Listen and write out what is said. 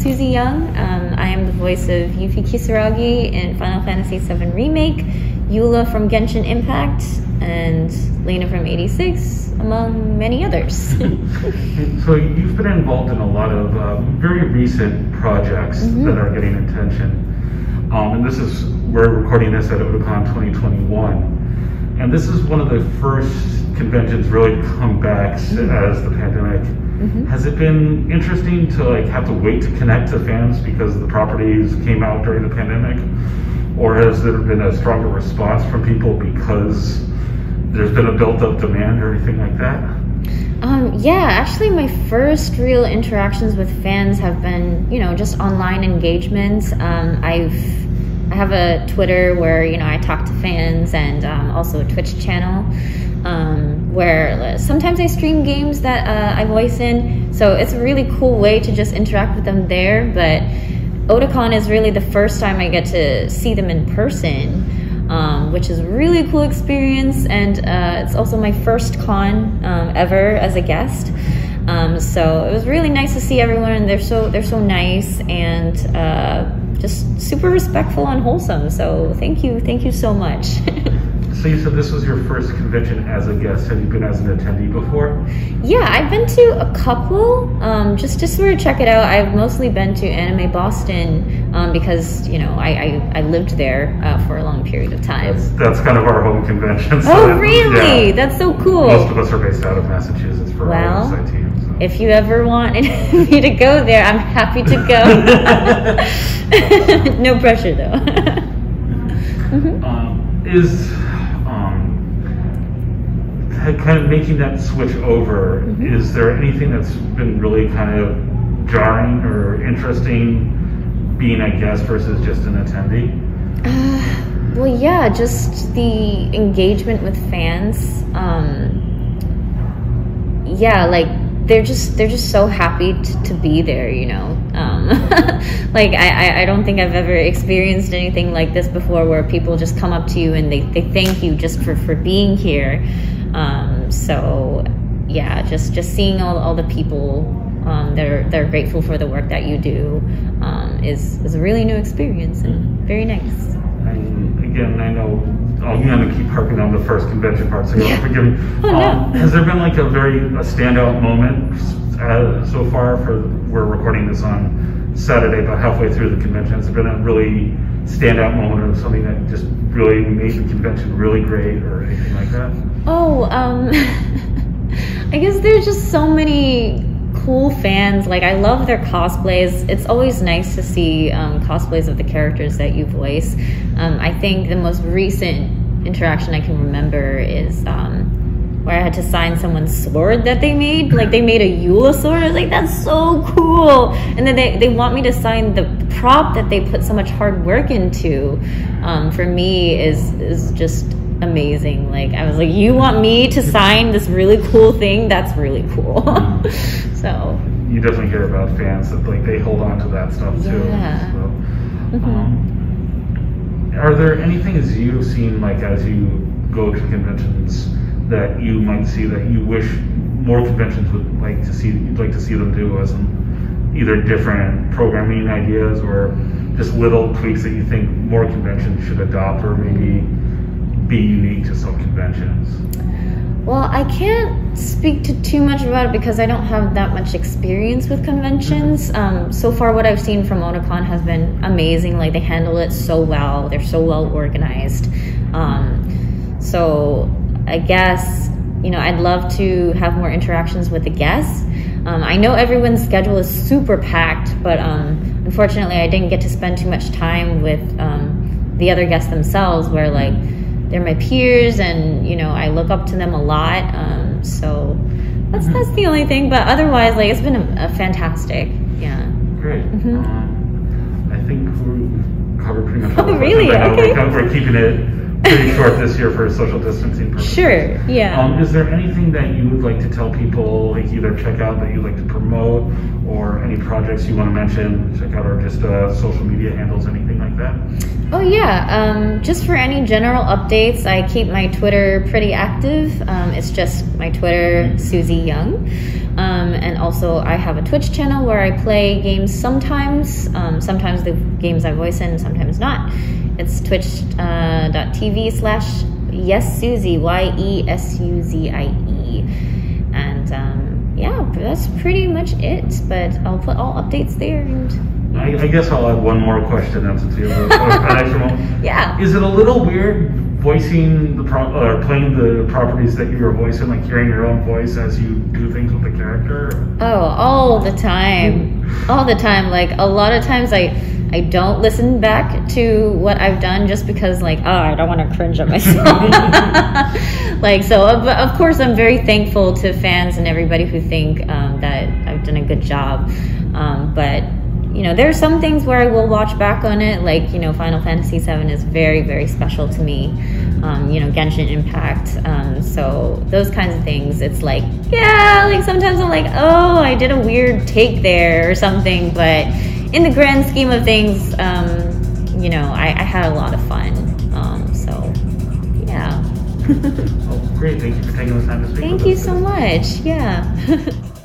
Suzie Yeung. Um, I am the voice of Yuffie Kisaragi in Final Fantasy VII Remake, Eula from Genshin Impact, and Lena from 86, among many others. so you've been involved in a lot of uh, very recent projects mm-hmm. that are getting attention. Um, and this is, we're recording this at Otakon 2021. And this is one of the first conventions really come back mm-hmm. as the pandemic. Been interesting to like have to wait to connect to fans because the properties came out during the pandemic? Or has there been a stronger response from people because there's been a built up demand or anything like that? Um, yeah, actually, my first real interactions with fans have been, you know, just online engagements. Um, I've I have a Twitter where you know I talk to fans and um, also a Twitch channel um, where sometimes I stream games that uh, I voice in. So it's a really cool way to just interact with them there. But Otakon is really the first time I get to see them in person um, which is a really cool experience. And uh, it's also my first con um, ever as a guest. Um, so it was really nice to see everyone, and they're so they're so nice and uh, just super respectful and wholesome. So thank you, thank you so much. So you said this was your first convention as a guest. Have you been as an attendee before? Yeah, I've been to a couple. Um, just just sort of check it out. I've mostly been to Anime Boston um, because you know I I, I lived there uh, for a long period of time. That's, that's kind of our home convention. So oh, really? Yeah. That's so cool. Most of us are based out of Massachusetts for well, our team. So. If you ever want me to go there, I'm happy to go. no pressure though. mm-hmm. um, is kind of making that switch over, mm-hmm. is there anything that's been really kind of jarring or interesting being a guest versus just an attendee? Uh, well, yeah, just the engagement with fans. Um, yeah, like they're just they're just so happy to, to be there you know um, like I, I don't think i've ever experienced anything like this before where people just come up to you and they, they thank you just for for being here um, so yeah, just just seeing all, all the people um, that are that are grateful for the work that you do um, is is a really new experience and very nice. And again, I know I'm going to keep harping on the first convention part, so you'll forgive me. Oh, um, no. Has there been like a very a standout moment uh, so far? For we're recording this on Saturday, but halfway through the convention, has there been a really standout moment or something that just really made the convention really great or anything like that? Oh, um, I guess there's just so many cool fans. Like, I love their cosplays. It's always nice to see um, cosplays of the characters that you voice. Um, I think the most recent interaction I can remember is um, where I had to sign someone's sword that they made. Like, they made a Eula sword. I was like, that's so cool. And then they, they want me to sign the prop that they put so much hard work into. Um, for me, is is just amazing. Like I was like, you want me to sign this really cool thing? That's really cool. so you definitely hear about fans that like they hold on to that stuff too. Yeah. So, mm-hmm. um, are there any things you've seen like as you go to conventions that you might see that you wish more conventions would like to see you'd like to see them do as in either different programming ideas or just little tweaks that you think more conventions should adopt or maybe be unique to some conventions? Well, I can't speak to too much about it because I don't have that much experience with conventions. Um, so far, what I've seen from Otakon has been amazing. Like they handle it so well; they're so well organized. Um, so I guess you know I'd love to have more interactions with the guests. Um, I know everyone's schedule is super packed, but um, unfortunately, I didn't get to spend too much time with um, the other guests themselves. Where like they're my peers and you know I look up to them a lot. Um, so that's mm-hmm. that's the only thing. But otherwise, like it's been a, a fantastic, yeah. Great. Mm-hmm. Um, I think we covered pretty much all oh, really? Okay. We're, we're, keeping it pretty short this year for social distancing purposes. Sure, yeah. Um, is there anything that you would like to tell people, like either check out that you'd like to promote, or any projects you want to mention, check out, or just uh, social media handles, anything like that? Oh yeah, um, just for any general updates, I keep my Twitter pretty active. Um, it's just my Twitter, Suzie Yeung. Um, and also, I have a Twitch channel where I play games sometimes. Um, sometimes the games I voice in, sometimes not. It's twitch.tv slash yes Suzie, Y E S U Z I E. And um, yeah, that's pretty much it. But I'll put all updates there. And I, I guess I'll add one more question then since you have a connection. yeah. Is it a little weird voicing the pro- or playing the properties that you're voicing, like hearing your own voice as you do things with the character? Oh, all the time. All the time. Like a lot of times I I don't listen back to what I've done just because like, oh, I don't want to cringe at myself. like so of, of course I'm very thankful to fans and everybody who think um, that I've done a good job. Um, but you know, there are some things where I will watch back on it, like, you know, Final Fantasy VII is very, very special to me. Um, you know, Genshin Impact. Um, so those kinds of things, it's like, yeah, like sometimes I'm like, oh, I did a weird take there or something. But in the grand scheme of things, um, you know, I, I, had a lot of fun. Um, so, yeah. oh, great. Thank you for taking the time to speak Thank you so much. Yeah.